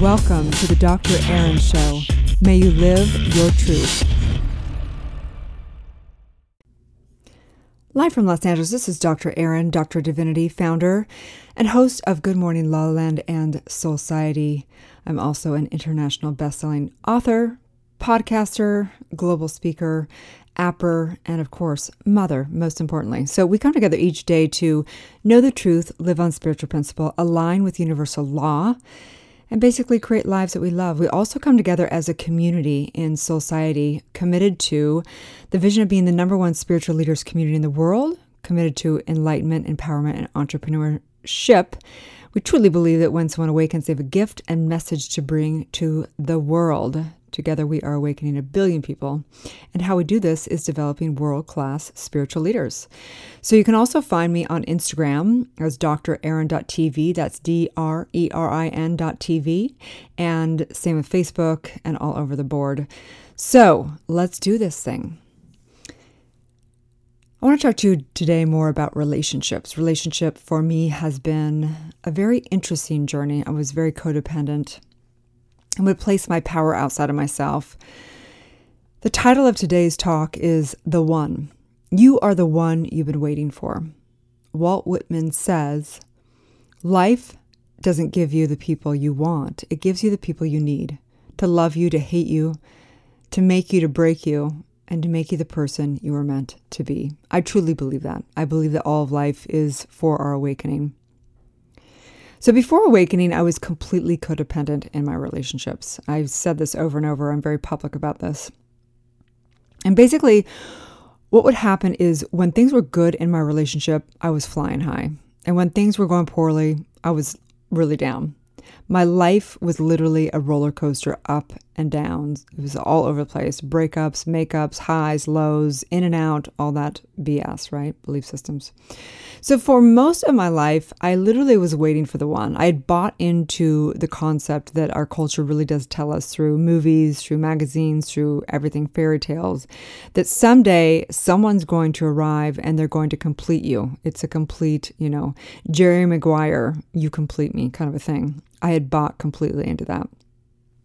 Welcome to the Dr. Erin Show. May you live your truth. Live from Los Angeles, this is Dr. Erin, Dr. Divinity, founder and host of Good Morning La La Land and Soul Society. I'm also an international best-selling author, podcaster, global speaker, apper, and of course, mother, most importantly. So we come together each day to know the truth, live on spiritual principle, align with universal law, and basically create lives that we love. We also come together as a community in society committed to the vision of being the number one spiritual leaders community in the world, committed to enlightenment, empowerment, and entrepreneurship. We truly believe that when someone awakens, they have a gift and message to bring to the world. Together, we are awakening a billion people. And how we do this is developing world class spiritual leaders. So you can also find me on Instagram as drerin.tv. That's D R E R I N.tv. And same with Facebook and all over the board. So let's do this thing. I want to talk to you today more about relationships. Relationship for me has been a very interesting journey. I was very codependent and would place my power outside of myself. The title of today's talk is The One. You are the one you've been waiting for. Walt Whitman says, Life doesn't give you the people you want, it gives you the people you need to love you, to hate you, to make you, to break you, and to make you the person you were meant to be. I truly believe that. I believe that all of life is for our awakening. So before awakening, I was completely codependent in my relationships. I've said this over and over. I'm very public about this. And basically, what would happen is when things were good in my relationship, I was flying high. And when things were going poorly, I was really down. My life was literally a roller coaster up and down. It was all over the place breakups, makeups, highs, lows, in and out, all that BS, right? Belief systems. So, for most of my life, I literally was waiting for the one. I had bought into the concept that our culture really does tell us through movies, through magazines, through everything, fairy tales, that someday someone's going to arrive and they're going to complete you. It's a complete, you know, Jerry Maguire, you complete me kind of a thing. I had bought completely into that.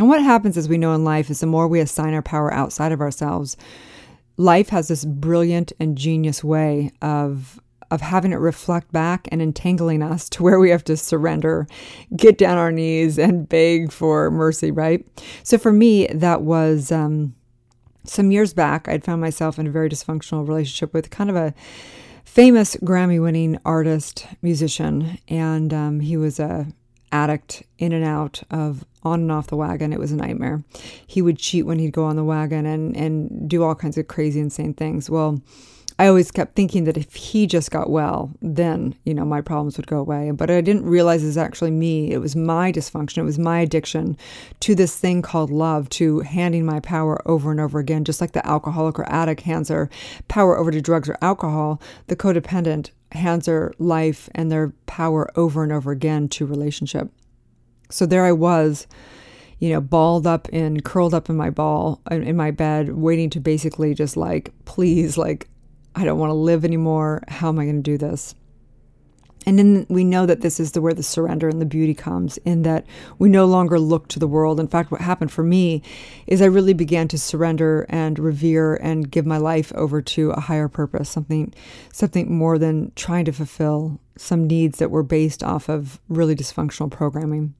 And what happens, as we know in life, is the more we assign our power outside of ourselves, life has this brilliant and genius way of of having it reflect back and entangling us to where we have to surrender, get down our knees, and beg for mercy. Right. So for me, that was um, some years back. I'd found myself in a very dysfunctional relationship with kind of a famous Grammy-winning artist musician, and um, he was a addict in and out of on and off the wagon. It was a nightmare. He would cheat when he'd go on the wagon and and do all kinds of crazy, insane things. Well, I always kept thinking that if he just got well, then, you know, my problems would go away. But I didn't realize it was actually me. It was my dysfunction. It was my addiction to this thing called love, to handing my power over and over again, just like the alcoholic or addict hands their power over to drugs or alcohol. The codependent hands their life and their power over and over again to relationship. So there I was, you know, balled up and curled up in my ball in my bed, waiting to basically just like, please, like, I don't want to live anymore. How am I going to do this? And then we know that this is the where the surrender and the beauty comes in that we no longer look to the world. In fact, what happened for me is I really began to surrender and revere and give my life over to a higher purpose, something something more than trying to fulfill some needs that were based off of really dysfunctional programming.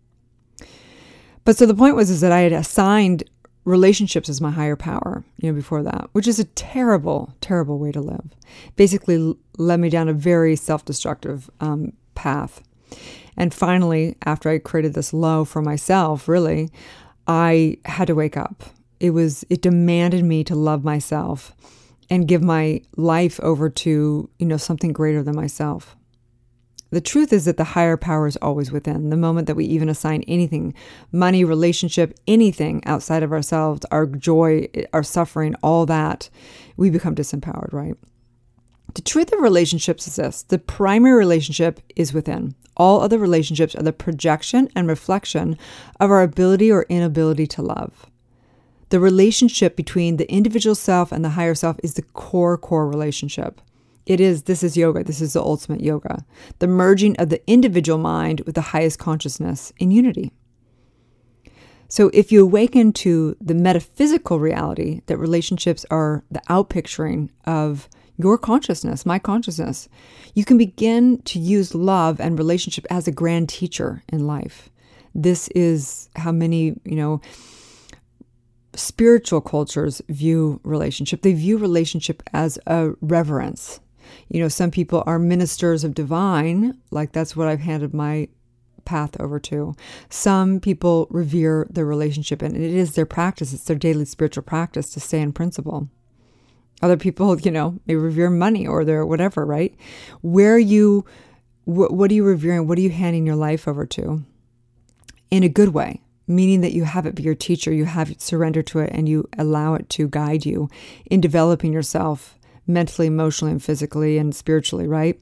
But so the point was is that I had assigned relationships as my higher power, you know, before that, which is a terrible, terrible way to live. Basically, led me down a very self destructive um, path. And finally, after I created this low for myself, really, I had to wake up. It was, it demanded me to love myself and give my life over to, you know, something greater than myself. The truth is that the higher power is always within. The moment that we even assign anything, money, relationship, anything outside of ourselves, our joy, our suffering, all that, we become disempowered, right? The truth of relationships is this the primary relationship is within. All other relationships are the projection and reflection of our ability or inability to love. The relationship between the individual self and the higher self is the core, core relationship. It is, this is yoga. This is the ultimate yoga. The merging of the individual mind with the highest consciousness in unity. So, if you awaken to the metaphysical reality that relationships are the outpicturing of your consciousness, my consciousness, you can begin to use love and relationship as a grand teacher in life. This is how many, you know, spiritual cultures view relationship. They view relationship as a reverence. You know, some people are ministers of divine, like that's what I've handed my path over to. Some people revere their relationship, and it is their practice, it's their daily spiritual practice to stay in principle. Other people, you know, they revere money or their whatever, right? Where you, wh- what are you revering? What are you handing your life over to? In a good way, meaning that you have it be your teacher, you have surrender to it, and you allow it to guide you in developing yourself mentally, emotionally, and physically and spiritually, right?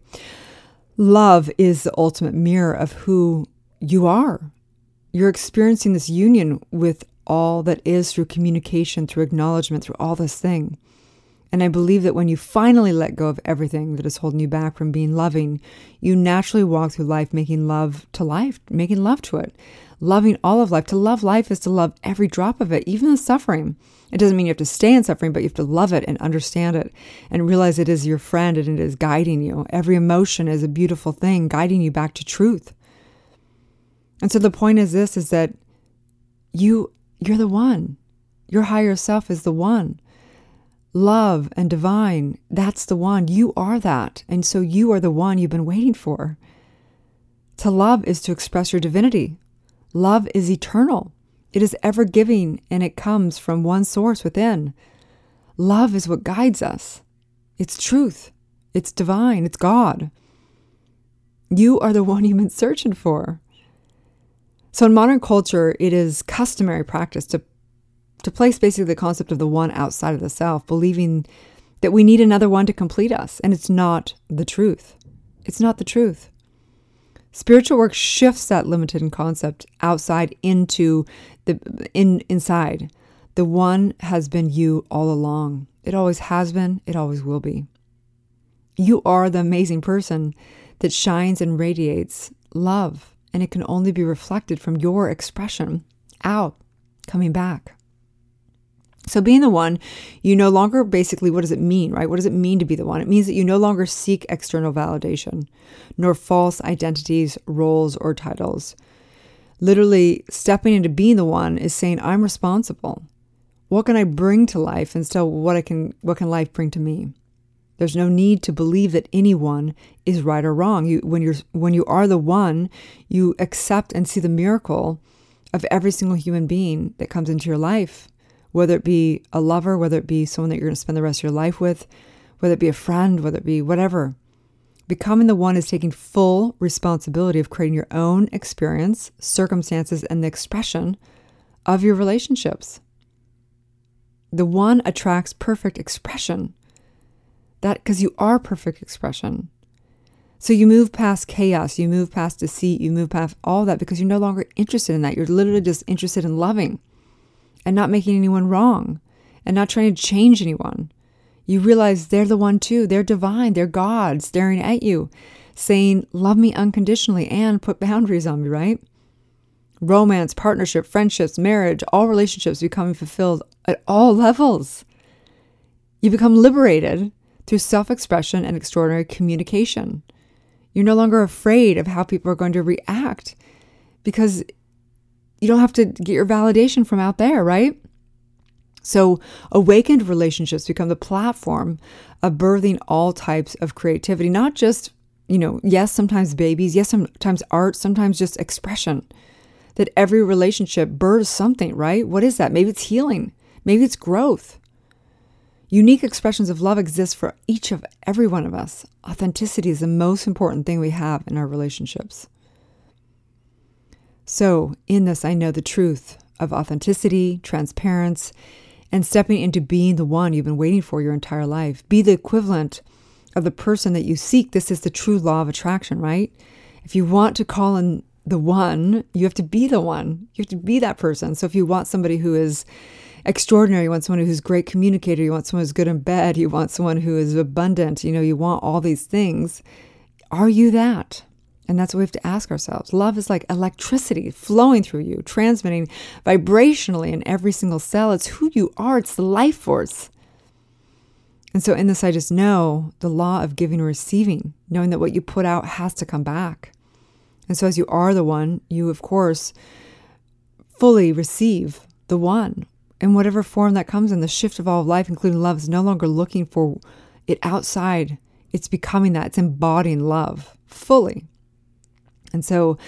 Love is the ultimate mirror of who you are. You're experiencing this union with all that is through communication, through acknowledgement, through all this thing. And I believe that when you finally let go of everything that is holding you back from being loving, you naturally walk through life making love to life, making love to it, loving all of life. To love life is to love every drop of it, even the suffering. It doesn't mean you have to stay in suffering, but you have to love it and understand it and realize it is your friend and it is guiding you. Every emotion is a beautiful thing, guiding you back to truth. And so the point is this is that you you're the one. Your higher self is the one love and divine, that's the one. You are that. And so you are the one you've been waiting for. To love is to express your divinity. Love is eternal. It is ever giving and it comes from one source within. Love is what guides us. It's truth. It's divine. It's God. You are the one you've been searching for. So, in modern culture, it is customary practice to to place basically the concept of the one outside of the self, believing that we need another one to complete us. And it's not the truth. It's not the truth. Spiritual work shifts that limited concept outside into the in inside. The one has been you all along. It always has been, it always will be. You are the amazing person that shines and radiates love, and it can only be reflected from your expression out, coming back. So, being the one, you no longer basically, what does it mean, right? What does it mean to be the one? It means that you no longer seek external validation, nor false identities, roles, or titles. Literally, stepping into being the one is saying, I'm responsible. What can I bring to life instead of what I can what can life bring to me? There's no need to believe that anyone is right or wrong. You, when you're when you are the one, you accept and see the miracle of every single human being that comes into your life whether it be a lover, whether it be someone that you're going to spend the rest of your life with, whether it be a friend, whether it be whatever. Becoming the one is taking full responsibility of creating your own experience, circumstances, and the expression of your relationships. The one attracts perfect expression. That because you are perfect expression. So you move past chaos, you move past deceit, you move past all that because you're no longer interested in that. You're literally just interested in loving and not making anyone wrong and not trying to change anyone. You realize they're the one too. They're divine. They're God staring at you, saying, Love me unconditionally and put boundaries on me, right? Romance, partnership, friendships, marriage, all relationships becoming fulfilled at all levels. You become liberated through self expression and extraordinary communication. You're no longer afraid of how people are going to react because you don't have to get your validation from out there, right? So, awakened relationships become the platform of birthing all types of creativity, not just, you know, yes, sometimes babies, yes, sometimes art, sometimes just expression. That every relationship births something, right? What is that? Maybe it's healing, maybe it's growth. Unique expressions of love exist for each of every one of us. Authenticity is the most important thing we have in our relationships. So, in this, I know the truth of authenticity, transparency, and stepping into being the one you've been waiting for your entire life. Be the equivalent of the person that you seek. This is the true law of attraction, right? If you want to call in the one, you have to be the one. You have to be that person. So if you want somebody who is extraordinary, you want someone who's a great communicator, you want someone who's good in bed, you want someone who is abundant, you know, you want all these things. Are you that? And that's what we have to ask ourselves. Love is like electricity flowing through you, transmitting vibrationally in every single cell. It's who you are, it's the life force. And so, in this, I just know the law of giving and receiving, knowing that what you put out has to come back. And so, as you are the one, you, of course, fully receive the one in whatever form that comes in. The shift of all of life, including love, is no longer looking for it outside. It's becoming that. It's embodying love fully. And so,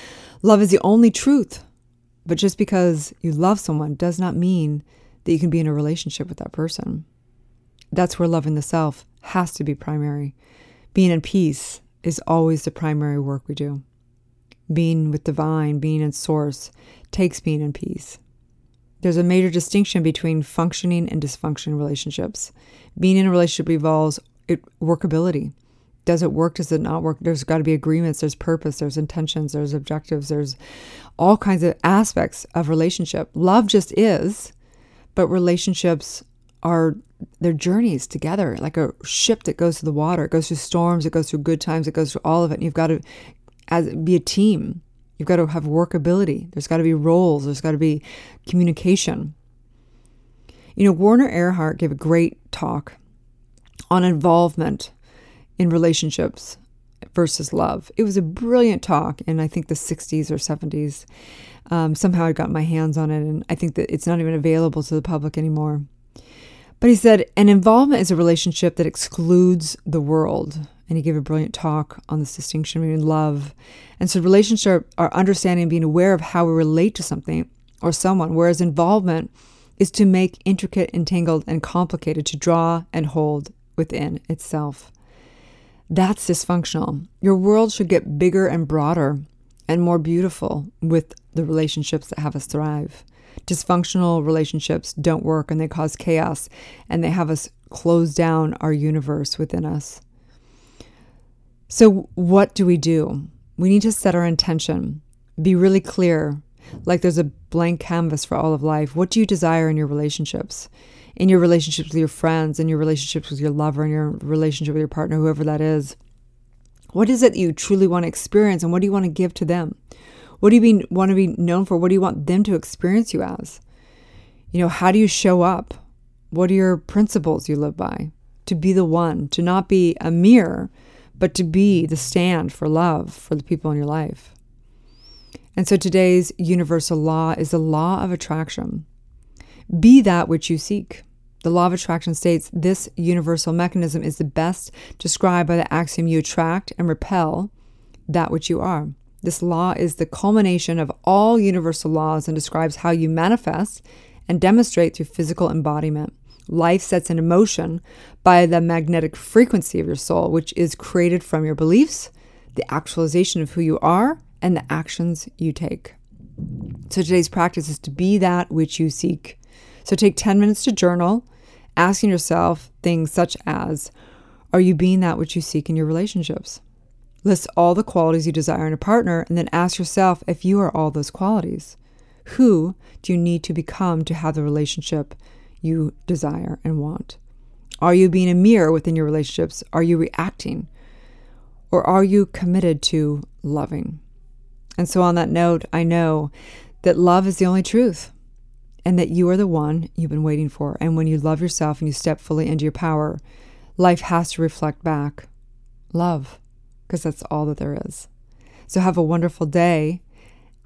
love is the only truth. But just because you love someone does not mean that you can be in a relationship with that person. That's where loving the self has to be primary. Being in peace is always the primary work we do. Being with divine, being in source, takes being in peace. There's a major distinction between functioning and dysfunctioning relationships. Being in a relationship involves workability. Does it work? Does it not work? There's got to be agreements, there's purpose, there's intentions, there's objectives, there's all kinds of aspects of relationship. Love just is, but relationships are their journeys together, like a ship that goes through the water. It goes through storms, it goes through good times, it goes through all of it. And you've got to as be a team. You've got to have workability. There's got to be roles. There's got to be communication. You know, Werner Erhard gave a great talk on involvement in relationships versus love. It was a brilliant talk in, I think, the 60s or 70s. Um, somehow I got my hands on it, and I think that it's not even available to the public anymore. But he said, an involvement is a relationship that excludes the world. And he gave a brilliant talk on this distinction between love. And so, relationship are understanding and being aware of how we relate to something or someone, whereas involvement is to make intricate, entangled, and complicated to draw and hold within itself. That's dysfunctional. Your world should get bigger and broader and more beautiful with the relationships that have us thrive. Dysfunctional relationships don't work and they cause chaos and they have us close down our universe within us. So, what do we do? We need to set our intention, be really clear, like there's a blank canvas for all of life. What do you desire in your relationships? In your relationships with your friends, in your relationships with your lover, in your relationship with your partner, whoever that is. What is it that you truly want to experience and what do you want to give to them? What do you be, want to be known for? What do you want them to experience you as? You know, how do you show up? What are your principles you live by? To be the one, to not be a mirror, but to be the stand for love for the people in your life. And so today's universal law is the law of attraction. Be that which you seek. The law of attraction states this universal mechanism is the best described by the axiom you attract and repel that which you are. This law is the culmination of all universal laws and describes how you manifest and demonstrate through physical embodiment. Life sets in motion by the magnetic frequency of your soul, which is created from your beliefs, the actualization of who you are, and the actions you take. So today's practice is to be that which you seek. So take 10 minutes to journal, asking yourself things such as Are you being that which you seek in your relationships? List all the qualities you desire in a partner and then ask yourself if you are all those qualities. Who do you need to become to have the relationship you desire and want? Are you being a mirror within your relationships? Are you reacting? Or are you committed to loving? And so, on that note, I know that love is the only truth and that you are the one you've been waiting for. And when you love yourself and you step fully into your power, life has to reflect back love because that's all that there is. So have a wonderful day,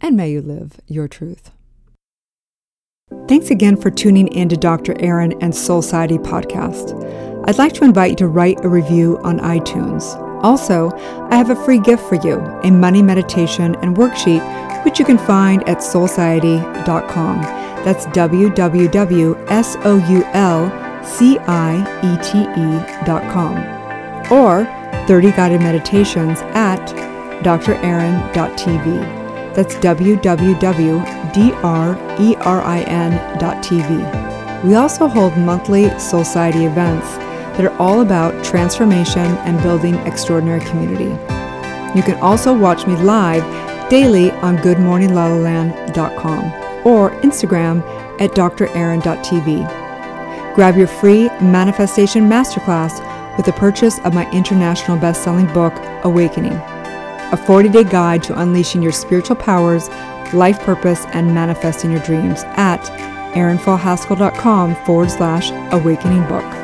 and may you live your truth. Thanks again for tuning in to Dr. Erin and Soul Society podcast. I'd like to invite you to write a review on iTunes. Also, I have a free gift for you a money meditation and worksheet, which you can find at soulciety.com. That's www.soulciety.com. Or 30 guided meditations at drerin.tv. That's www.drerin.tv. We also hold monthly Soul Society events that are all about transformation and building extraordinary community. You can also watch me live daily on goodmorninglalaland.com or Instagram at drerin.tv. Grab your free manifestation masterclass with the purchase of my international best-selling book, Awakening. a 40 day guide to unleashing your spiritual powers, life purpose, and manifesting your dreams at erinfallhaskell.com forward slash awakening book.